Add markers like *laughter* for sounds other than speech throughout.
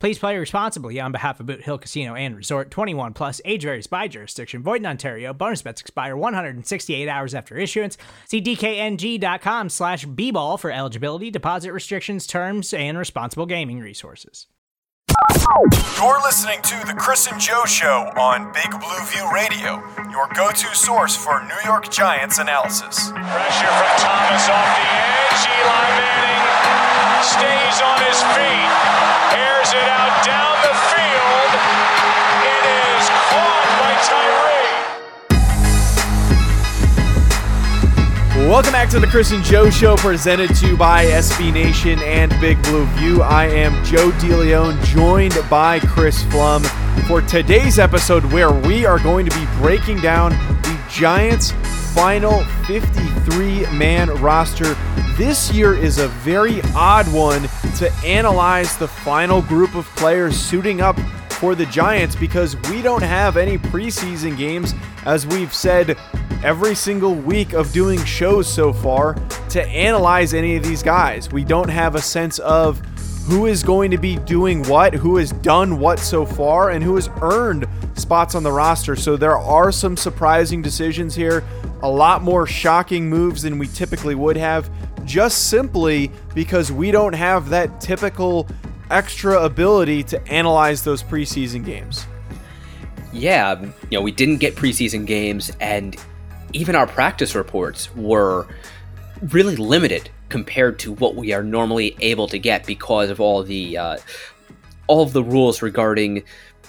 Please play responsibly on behalf of Boot Hill Casino and Resort 21 Plus, age varies by jurisdiction, void in Ontario. Bonus bets expire 168 hours after issuance. See DKNG.com slash B ball for eligibility, deposit restrictions, terms, and responsible gaming resources. You're listening to The Chris and Joe Show on Big Blue View Radio, your go to source for New York Giants analysis. Pressure from Thomas off the edge. Eli Manning stays on his feet it out down the field. It is caught by Tyree. Welcome back to the Chris and Joe Show, presented to you by SB Nation and Big Blue View. I am Joe DeLeon, joined by Chris Pflum for today's episode, where we are going to be breaking down the Giants' final 53 man roster. This year is a very odd one to analyze the final group of players suiting up for the Giants because we don't have any preseason games, as we've said every single week of doing shows so far, to analyze any of these guys. We don't have a sense of who is going to be doing what, who has done what so far, and who has earned spots on the roster. So there are some surprising decisions here, a lot more shocking moves than we typically would have, just simply because we don't have that typical extra ability to analyze those preseason games. Yeah, you know, we didn't get preseason games, and even our practice reports were really limited compared to what we are normally able to get because of all the uh, all of the rules regarding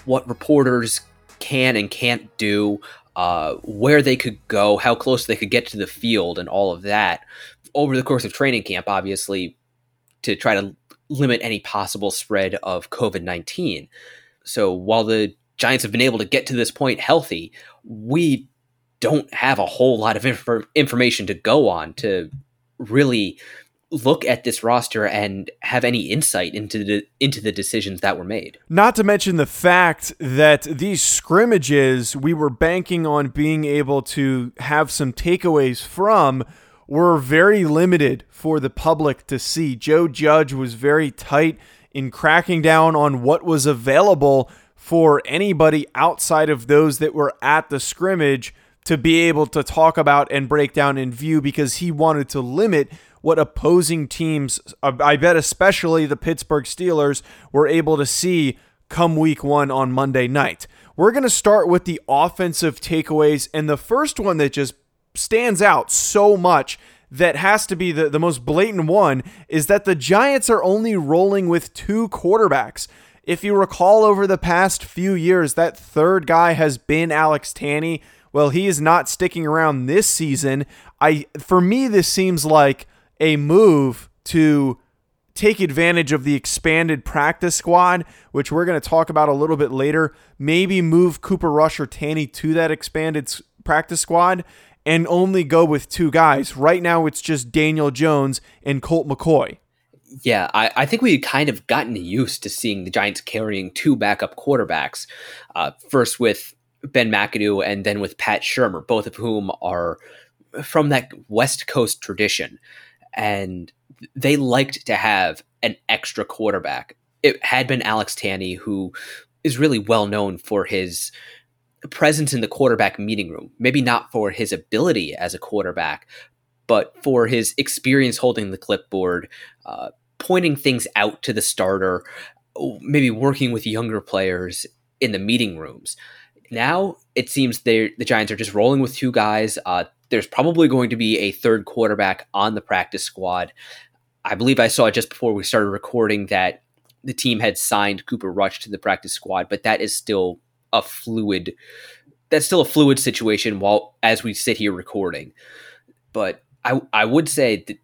what reporters can and can't do, uh, where they could go, how close they could get to the field, and all of that over the course of training camp. Obviously, to try to limit any possible spread of COVID nineteen. So while the Giants have been able to get to this point healthy, we don't have a whole lot of inf- information to go on to really look at this roster and have any insight into the into the decisions that were made. Not to mention the fact that these scrimmages we were banking on being able to have some takeaways from were very limited for the public to see. Joe Judge was very tight in cracking down on what was available for anybody outside of those that were at the scrimmage to be able to talk about and break down in view because he wanted to limit what opposing teams, I bet especially the Pittsburgh Steelers, were able to see come week one on Monday night. We're going to start with the offensive takeaways, and the first one that just stands out so much that has to be the, the most blatant one is that the Giants are only rolling with two quarterbacks. If you recall over the past few years, that third guy has been Alex Tanney well, he is not sticking around this season. I for me this seems like a move to take advantage of the expanded practice squad, which we're going to talk about a little bit later. Maybe move Cooper Rush or Tanney to that expanded practice squad and only go with two guys. Right now, it's just Daniel Jones and Colt McCoy. Yeah, I, I think we had kind of gotten used to seeing the Giants carrying two backup quarterbacks. Uh, first with Ben McAdoo and then with Pat Shurmur, both of whom are from that West Coast tradition. And they liked to have an extra quarterback. It had been Alex Tanney, who is really well known for his presence in the quarterback meeting room. Maybe not for his ability as a quarterback, but for his experience holding the clipboard, uh, pointing things out to the starter, maybe working with younger players in the meeting rooms. Now it seems the Giants are just rolling with two guys. Uh, there's probably going to be a third quarterback on the practice squad. I believe I saw just before we started recording that the team had signed Cooper Rush to the practice squad, but that is still a fluid that's still a fluid situation while as we sit here recording. But I I would say that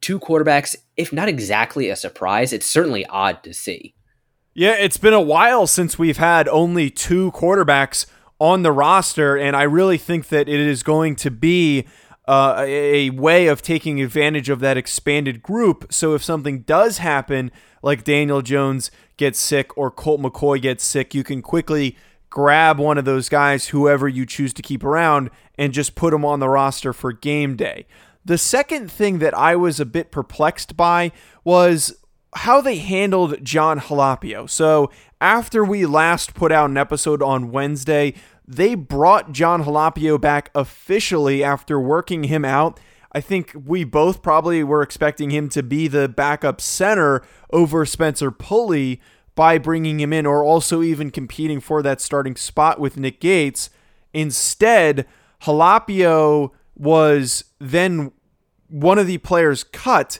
two quarterbacks, if not exactly a surprise, it's certainly odd to see. Yeah, it's been a while since we've had only two quarterbacks on the roster, and I really think that it is going to be uh, a way of taking advantage of that expanded group. So if something does happen, like Daniel Jones gets sick or Colt McCoy gets sick, you can quickly grab one of those guys, whoever you choose to keep around, and just put them on the roster for game day. The second thing that I was a bit perplexed by was how they handled Jon Halapio. So after we last put out an episode on Wednesday, they brought Jon Halapio back officially after working him out. I think we both probably were expecting him to be the backup center over Spencer Pulley by bringing him in or also even competing for that starting spot with Nick Gates. Instead, Halapio was then one of the players cut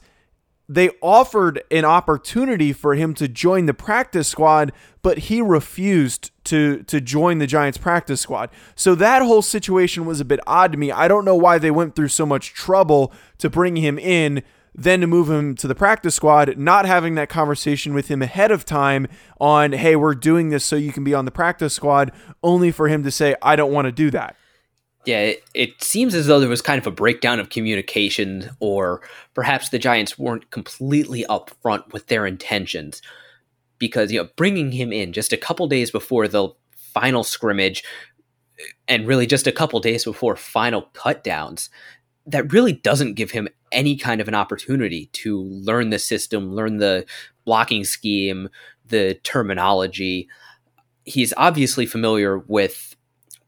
they offered an opportunity for him to join the practice squad, but he refused to to join the Giants practice squad. So that whole situation was a bit odd to me. I don't know why they went through so much trouble to bring him in, then to move him to the practice squad, not having that conversation with him ahead of time on, "Hey, we're doing this so you can be on the practice squad," only for him to say, "I don't want to do that." Yeah, it, it, seems as though there was kind of a breakdown of communication, or perhaps the Giants weren't completely upfront with their intentions. Because, you know, bringing him in just a couple days before the final scrimmage, eh, and really just a couple days before final cutdowns, that really doesn't give him any kind of an opportunity to learn the system, learn the blocking scheme, the terminology. He's obviously familiar with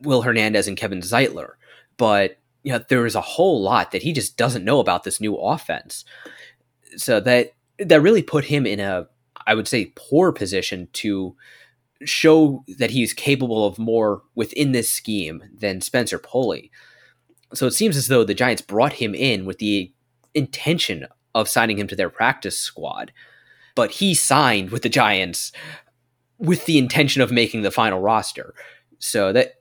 Will Hernandez and Kevin Zeitler, but you know, there is a whole lot that he just doesn't know about this new offense. So that that really put him in a I would say poor position to show that he's capable of more within this scheme than Spencer Pulley. So it seems as though the Giants brought him in with the intention of signing him to their practice squad, but he signed with the Giants with the intention of making the final roster. So that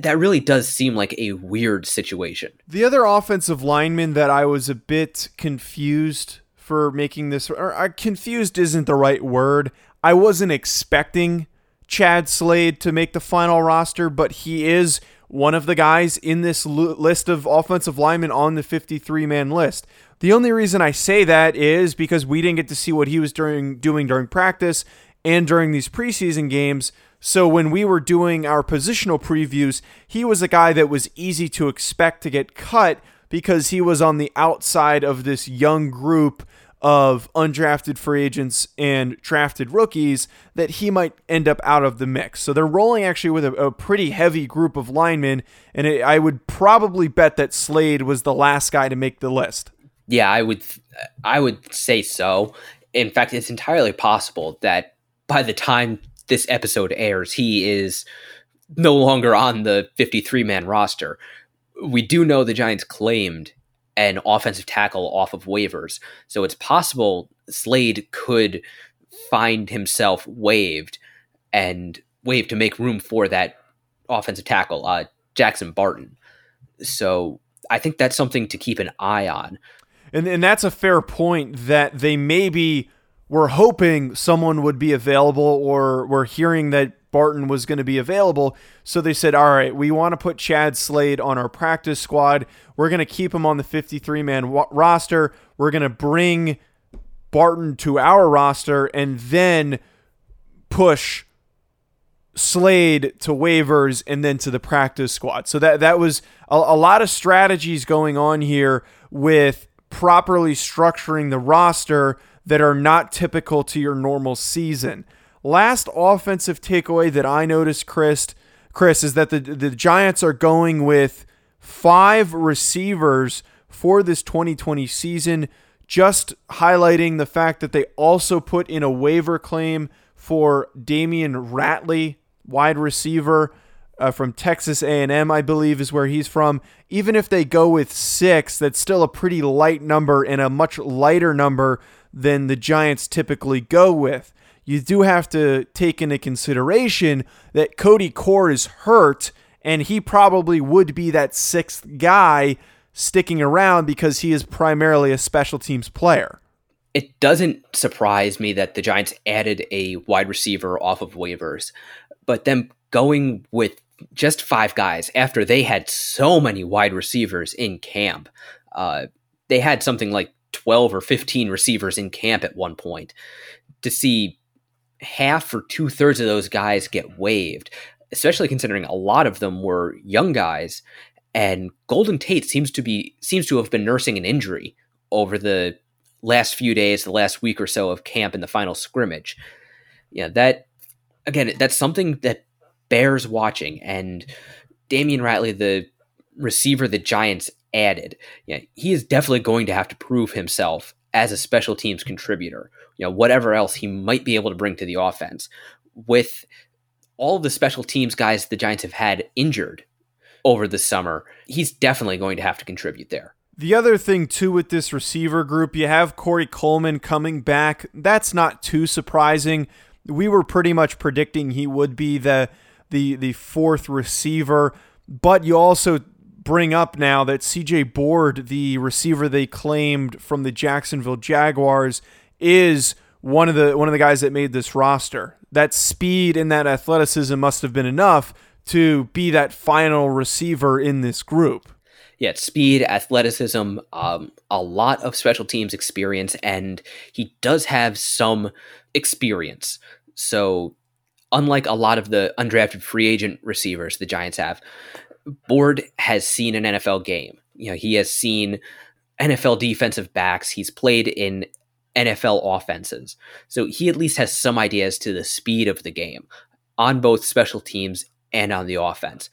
that really does seem like a weird situation. The other offensive lineman that I was a bit confused for making this, or uh, confused isn't the right word. I wasn't expecting Chad Slade to make the final roster, but he is one of the guys in this list of offensive linemen on the 53 man list. The only reason I say that is because we didn't get to see what he was during, doing during practice and during these preseason games. So when we were doing our positional previews, he was a guy that was easy to expect to get cut because he was on the outside of this young group of undrafted free agents and drafted rookies that he might end up out of the mix. So they're rolling actually with a, a pretty heavy group of linemen, and it, I would probably bet that Slade was the last guy to make the list. Yeah, I would, I would say so. In fact, it's entirely possible that by the time this episode airs, he is no longer on the 53 man roster. We do know the Giants claimed an offensive tackle off of waivers. So it's possible Slade could find himself waived and waived to make room for that offensive tackle, uh, Jackson Barton. So I think that's something to keep an eye on. And, and that's a fair point that they maybe we're hoping someone would be available or we're hearing that Barton was going to be available. So they said, all right, we want to put Chad Slade on our practice squad. We're going to keep him on the 53 man w- roster. We're going to bring Barton to our roster and then push Slade to waivers and then to the practice squad. So that that was a, a lot of strategies going on here with properly structuring the roster that are not typical to your normal season. Last offensive takeaway that I noticed, Chris, Chris, is that the the Giants are going with five receivers for this 2020 season. Just highlighting the fact that they also put in a waiver claim for Damion Ratley, wide receiver. uh, from Texas A&M, I believe, is where he's from. Even if they go with six, that's still a pretty light number and a much lighter number than the Giants typically go with. You do have to take into consideration that Cody Core is hurt, and he probably would be that sixth guy sticking around because he is primarily a special teams player. It doesn't surprise me that the Giants added a wide receiver off of waivers, but them going with just five guys after they had so many wide receivers in camp. Uh, they had something like 12 or 15 receivers in camp at one point. To see half or two thirds of those guys get waived, especially considering a lot of them were young guys, and Golden Tate seems to be seems to have been nursing an injury over the last few days, the last week or so of camp in the final scrimmage. Yeah, that again, that's something that bears watching. And Damion Ratley, the receiver the Giants added, yeah, he is definitely going to have to prove himself as a special teams contributor. You know, whatever else he might be able to bring to the offense. With all the special teams guys the Giants have had injured over the summer, he's definitely going to have to contribute there. The other thing, too, with this receiver group, you have Corey Coleman coming back. That's not too surprising. We were pretty much predicting he would be the the the fourth receiver, but you also bring up now that CJ Board, the receiver they claimed from the Jacksonville Jaguars, is one of the one of the guys that made this roster. That speed and that athleticism must have been enough to be that final receiver in this group. Yeah, speed, athleticism, um, a lot of special teams experience, and he does have some experience. So, unlike a lot of the undrafted free agent receivers the Giants have, Board has seen an NFL game. You know, he has seen NFL defensive backs. He's played in NFL offenses. So he at least has some ideas to the speed of the game on both special teams and on the offense.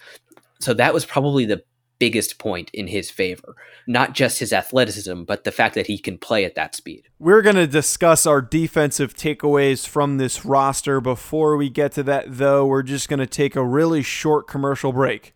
So that was probably the biggest point in his favor. Not just his athleticism, but the fact that he can play at that speed. We're going to discuss our defensive takeaways from this roster. Before we get to that, though, we're just going to take a really short commercial break.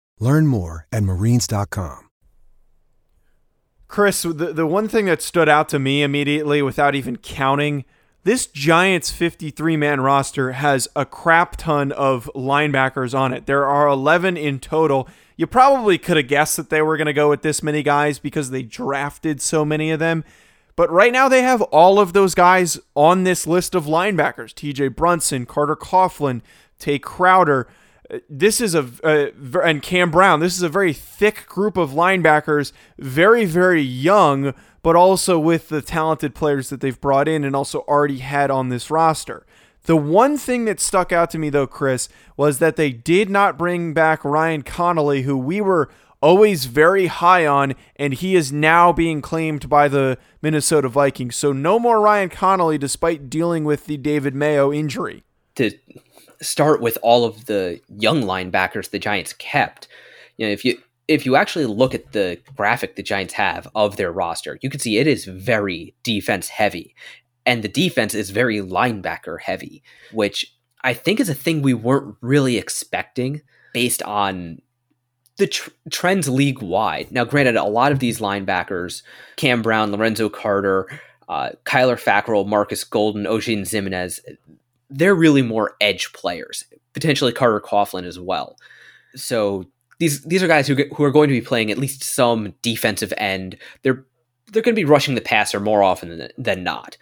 Learn more at marines.com. Chris, the, the one thing that stood out to me immediately without even counting, this Giants 53 man roster has a crap ton of linebackers on it. There are 11 in total. You probably could have guessed that they were going to go with this many guys because they drafted so many of them. But right now they have all of those guys on this list of linebackers TJ Brunson, Carter Coughlin, Tae Crowder this is a, a, and Cam Brown. This is a very thick group of linebackers, very very young, but also with the talented players that they've brought in and also already had on this roster. The one thing that stuck out to me though, Chris, was that they did not bring back Ryan Connelly, who we were always very high on, and he is now being claimed by the Minnesota Vikings. So no more Ryan Connelly, despite dealing with the David Mayo injury. To start with all of the young linebackers the Giants kept. You know, if you if you actually look at the graphic the Giants have of their roster, you can see it is very defense heavy. And the defense is very linebacker heavy, which I think is a thing we weren't really expecting based on the tr- trends league wide. Now, granted, a lot of these linebackers, Cam Brown, Lorenzo Carter, uh, Kyler Fackrell, Marcus Golden, Oshane Ximines, they're really more edge players, potentially Carter Coughlin as well. So these these are guys who who are going to be playing at least some defensive end. They're they're going to be rushing the passer more often than, than not.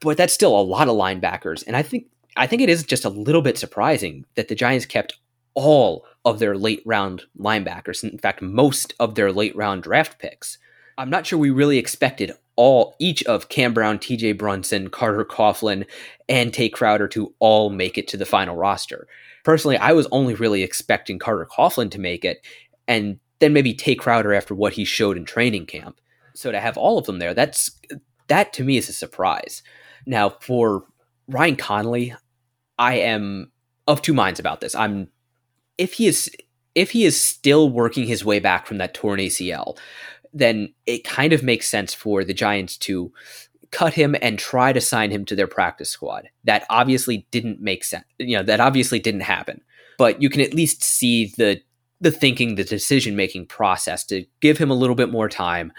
But that's still a lot of linebackers, and I think I think it is just a little bit surprising that the Giants kept all of their late round linebackers. In fact, most of their late round draft picks. I'm not sure we really expected all each of Cam Brown, TJ Brunson, Carter Coughlin, and Tae Crowder to all make it to the final roster. Personally, I was only really expecting Carter Coughlin to make it, and then maybe Tae Crowder after what he showed in training camp. So to have all of them there, that's that to me is a surprise. Now for Ryan Connelly, I am of two minds about this. I'm if he is if he is still working his way back from that torn ACL, then it kind of makes sense for the Giants to cut him and try to sign him to their practice squad. That obviously didn't make sense. You know, that obviously didn't happen. But you can at least see the the thinking, the decision making process to give him a little bit more time.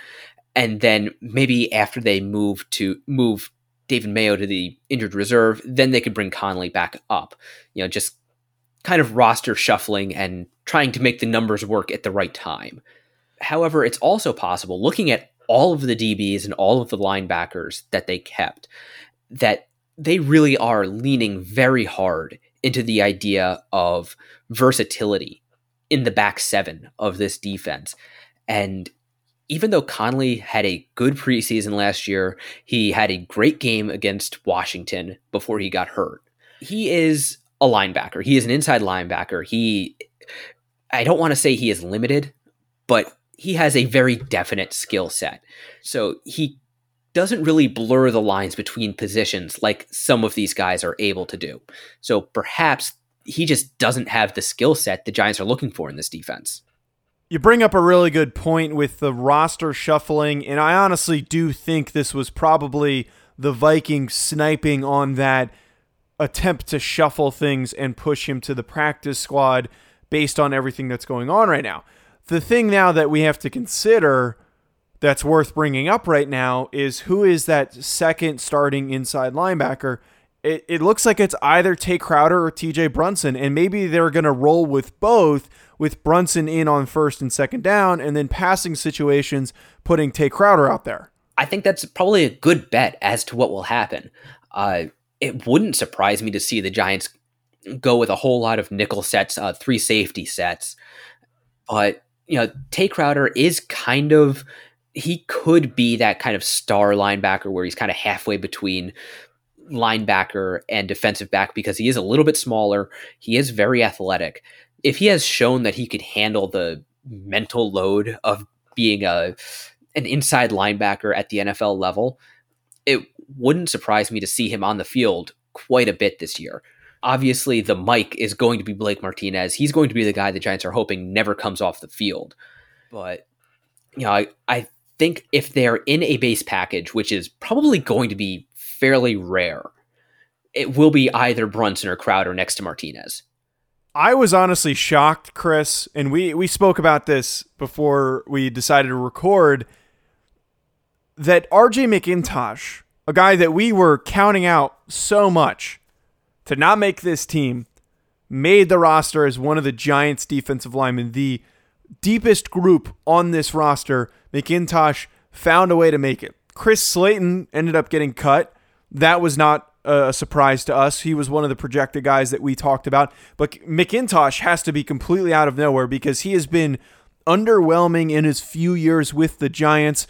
And then maybe after they move to move David Mayo to the injured reserve, then they could bring Connelly back up. You know, just kind of roster shuffling and trying to make the numbers work at the right time. However, it's also possible, looking at all of the DBs and all of the linebackers that they kept, that they really are leaning very hard into the idea of versatility in the back seven of this defense. And even though Connelly had a good preseason last year, he had a great game against Washington before he got hurt. He is a linebacker. He is an inside linebacker. He, I don't want to say he is limited, but he has a very definite skill set. So he doesn't really blur the lines between positions like some of these guys are able to do. So perhaps he just doesn't have the skill set the Giants are looking for in this defense. You bring up a really good point with the roster shuffling, and I honestly do think this was probably the Vikings sniping on that attempt to shuffle things and push him to the practice squad based on everything that's going on right now. The thing now that we have to consider that's worth bringing up right now is who is that second starting inside linebacker? It, it looks like it's either Tae Crowder or TJ Brunson, and maybe they're going to roll with both, with Brunson in on first and second down, and then passing situations putting Tae Crowder out there. I think that's probably a good bet as to what will happen. Uh, it wouldn't surprise me to see the Giants go with a whole lot of nickel sets, uh, three safety sets. But, you know, Tae Crowder is kind of, he could be that kind of star linebacker where he's kind of halfway between linebacker and defensive back because he is a little bit smaller. He is very athletic. If he has shown that he could handle the mental load of being a an inside linebacker at the NFL level, it wouldn't surprise me to see him on the field quite a bit this year. Obviously, the Mike is going to be Blake Martinez. He's going to be the guy the Giants are hoping never comes off the field. But, you know, I, I think if they're in a base package, which is probably going to be fairly rare, it will be either Brunson or Crowder next to Martinez. I was honestly shocked, Chris, and we, we spoke about this before we decided to record that RJ McIntosh a guy that we were counting out so much to not make this team, made the roster as one of the Giants' defensive linemen, the deepest group on this roster. McIntosh found a way to make it. Chris Slayton ended up getting cut. That was not a surprise to us. He was one of the projected guys that we talked about. But McIntosh has to be completely out of nowhere because he has been underwhelming in his few years with the Giants.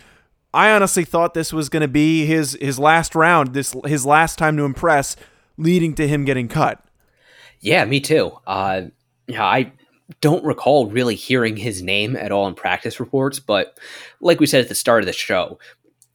I honestly thought this was going to be his his last round, this his last time to impress, leading to him getting cut. Yeah, me too. Uh, yeah, I don't recall really hearing his name at all in practice reports, but like we said at the start of the show,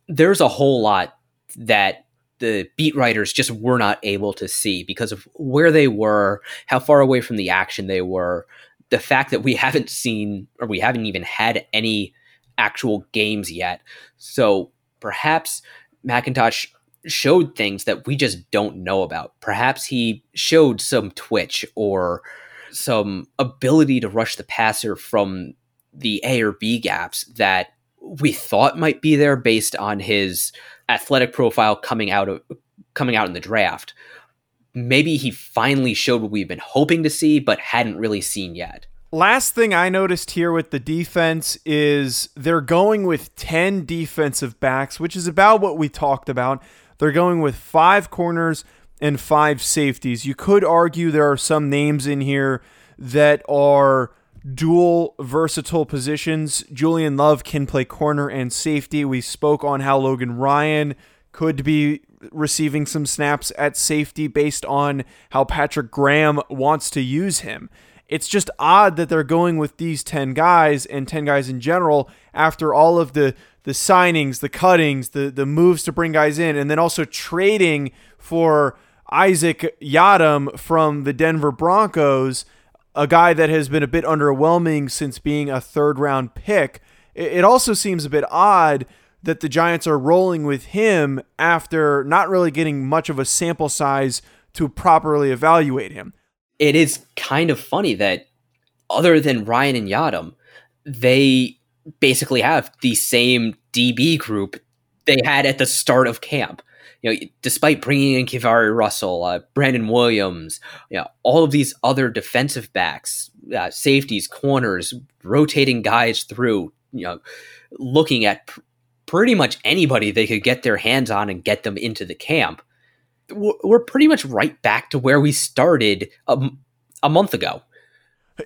there's a whole lot that the beat writers just were not able to see because of where they were, how far away from the action they were, the fact that we *laughs* haven't seen or we haven't even had any actual games yet. So perhaps McIntosh showed things that we just don't know about. Perhaps he showed some twitch or some ability to rush the passer from the A or B gaps that we thought might be there based on his athletic profile coming out of coming out in the draft. Maybe he finally showed what we've been hoping to see but hadn't really seen yet. Last thing I noticed here with the defense is they're going with 10 defensive backs, which is about what we talked about. They're going with five corners and five safeties. You could argue there are some names in here that are dual versatile positions. Julian Love can play corner and safety. We spoke on how Logan Ryan could be receiving some snaps at safety based on how Patrick Graham wants to use him. It's just odd that they're going with these 10 guys and 10 guys in general after all of the the signings, the cuttings, the the moves to bring guys in and then also trading for Isaac Yiadom from the Denver Broncos, a guy that has been a bit underwhelming since being a third round pick. It also seems a bit odd that the Giants are rolling with him after not really getting much of a sample size to properly evaluate him. It is kind of funny that other than Ryan and Yiadom, they basically have the same DB group they had at the start of camp. You know, despite bringing in KeiVarae Russell, uh, Brandon Williams, you know, all of these other defensive backs, uh, safeties, corners, rotating guys through, you know, looking at pretty much anybody they could get their hands on and get them into the camp. We're pretty much right back to where we started a, a month ago.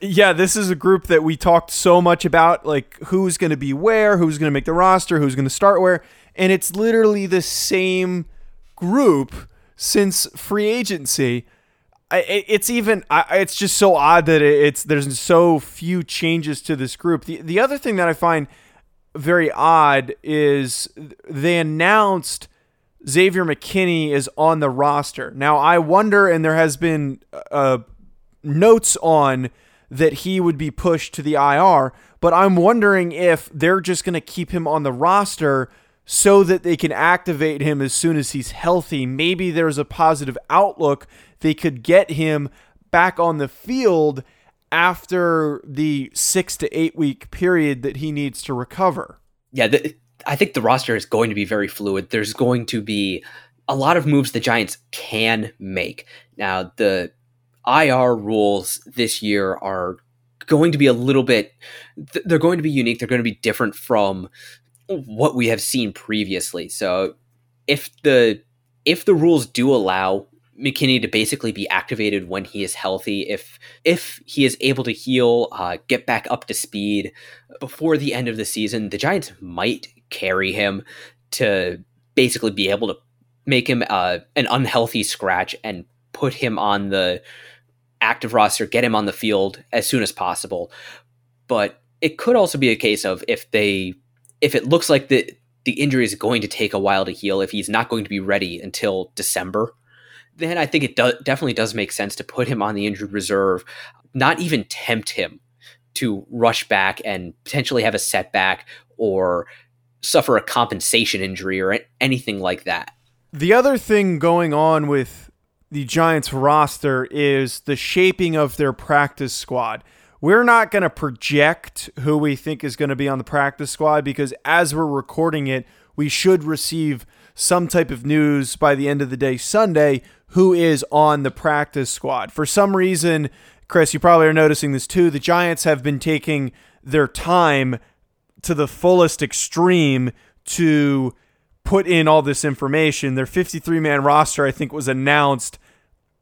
Yeah, this is a group that we talked so much about, like who's going to be where, who's going to make the roster, who's going to start where, and it's literally the same group since free agency. It's even it's just so odd that it's there's so few changes to this group. The the other thing that I find very odd is they announced Xavier McKinney is on the roster. Now I wonder, and there has been uh, notes on that he would be pushed to the IR, but I'm wondering if they're just going to keep him on the roster so that they can activate him as soon as he's healthy. Maybe there's a positive outlook. They could get him back on the field after the six to eight week period that he needs to recover. Yeah, the, I think the roster is going to be very fluid. There's going to be a lot of moves the Giants can make. Now, the IR rules this year are going to be a little bit, they're going to be unique. They're going to be different from what we have seen previously. So if the if the rules do allow McKinney to basically be activated when he is healthy. If if he is able to heal, uh, get back up to speed before the end of the season, the Giants might carry him to basically be able to make him uh, an unhealthy scratch and put him on the active roster, get him on the field as soon as possible. But it could also be a case of if they if it looks like the the injury is going to take a while to heal, if he's not going to be ready until December, then I think it do- definitely does make sense to put him on the injured reserve, not even tempt him to rush back and potentially have a setback or suffer a compensation injury or anything like that. The other thing going on with the Giants roster is the shaping of their practice squad. We're not going to project who we think is going to be on the practice squad because as we're recording it, we should receive some type of news by the end of the day Sunday who is on the practice squad. For some reason, Chris, you probably are noticing this too. The Giants have been taking their time to the fullest extreme to put in all this information. Their 53 man roster, I think, was announced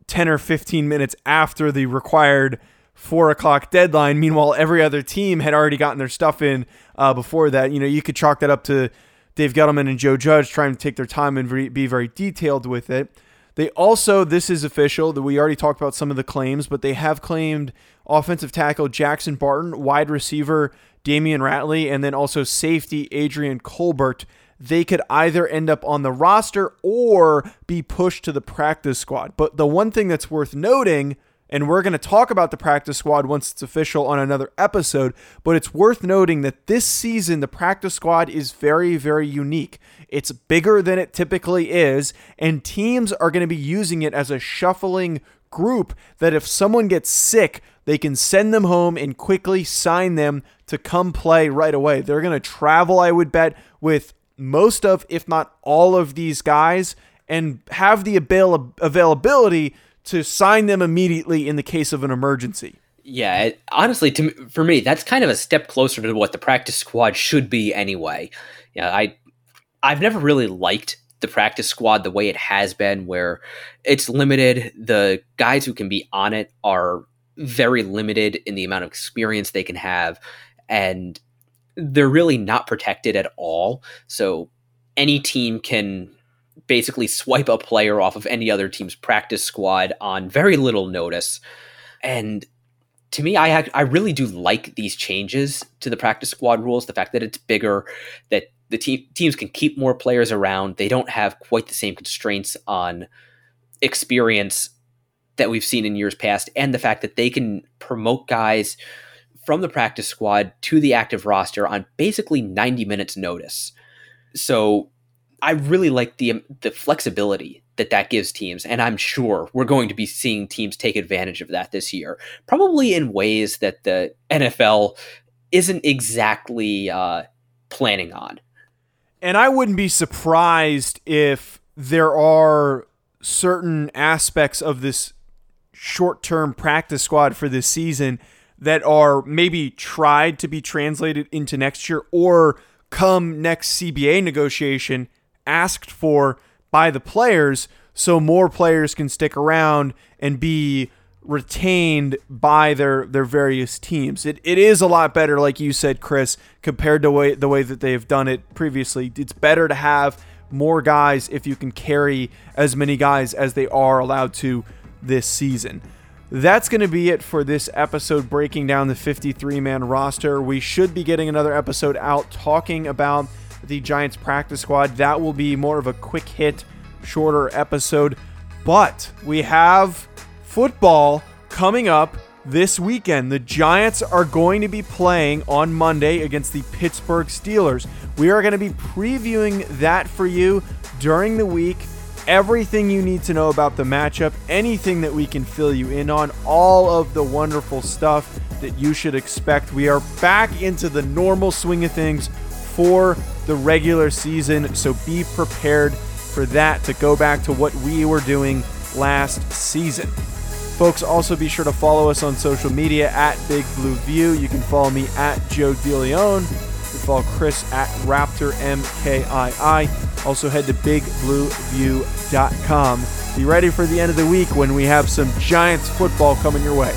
10 or 15 minutes after the required four o'clock deadline. Meanwhile, every other team had already gotten their stuff in uh, before that. You know, you could chalk that up to Dave Gettleman and Joe Judge trying to take their time and be very detailed with it. They also, this is official, that we already talked about some of the claims, but they have claimed offensive tackle Jackson Barton, wide receiver Damion Ratley, and then also safety Adrian Colbert. They could either end up on the roster or be pushed to the practice squad. But the one thing that's worth noting and we're going to talk about the practice squad once it's official on another episode. But it's worth noting that this season, the practice squad is very, very unique. It's bigger than it typically is, and teams are going to be using it as a shuffling group that if someone gets sick, they can send them home and quickly sign them to come play right away. They're going to travel, I would bet, with most of, if not all of these guys and have the avail- availability to sign them immediately in the case of an emergency. Yeah, it, honestly, to for me, that's kind of a step closer to what the practice squad should be anyway. Yeah, I I've never really liked the practice squad the way it has been, where it's limited. The guys who can be on it are very limited in the amount of experience they can have, and they're really not protected at all. So any team can basically swipe a player off of any other team's practice squad on very little notice. And to me, I I really do like these changes to the practice squad rules. The fact that it's bigger, that the te- teams can keep more players around. They don't have quite the same constraints on experience that we've seen in years past, and the fact that they can promote guys from the practice squad to the active roster on basically 90 minutes notice. So I really like the the flexibility that that gives teams, and I'm sure we're going to be seeing teams take advantage of that this year, probably in ways that the NFL isn't exactly uh, planning on. And I wouldn't be surprised if there are certain aspects of this short term practice squad for this season that are maybe tried to be translated into next year or come next CBA negotiation asked for by the players so more players can stick around and be retained by their their various teams. It, it is a lot better, like you said, Chris, compared to way, the way that they've done it previously. It's better to have more guys if you can carry as many guys as they are allowed to this season. That's going to be it for this episode breaking down the 53 man roster. We should be getting another episode out talking about the Giants practice squad. That will be more of a quick hit, shorter episode. But we have football coming up this weekend. The Giants are going to be playing on Monday against the Pittsburgh Steelers. We are going to be previewing that for you during the week everything you need to know about the matchup, anything that we can fill you in on, all of the wonderful stuff that you should expect. We are back into the normal swing of things for the regular season, so be prepared for that to go back to what we were doing last season. Folks, also be sure to follow us on social media at Big Blue View. You can follow me at Joe DeLeon. You can follow Chris at Raptor MKII. Also, head to bigblueview.com. Be ready for the end of the week when we have some Giants football coming your way.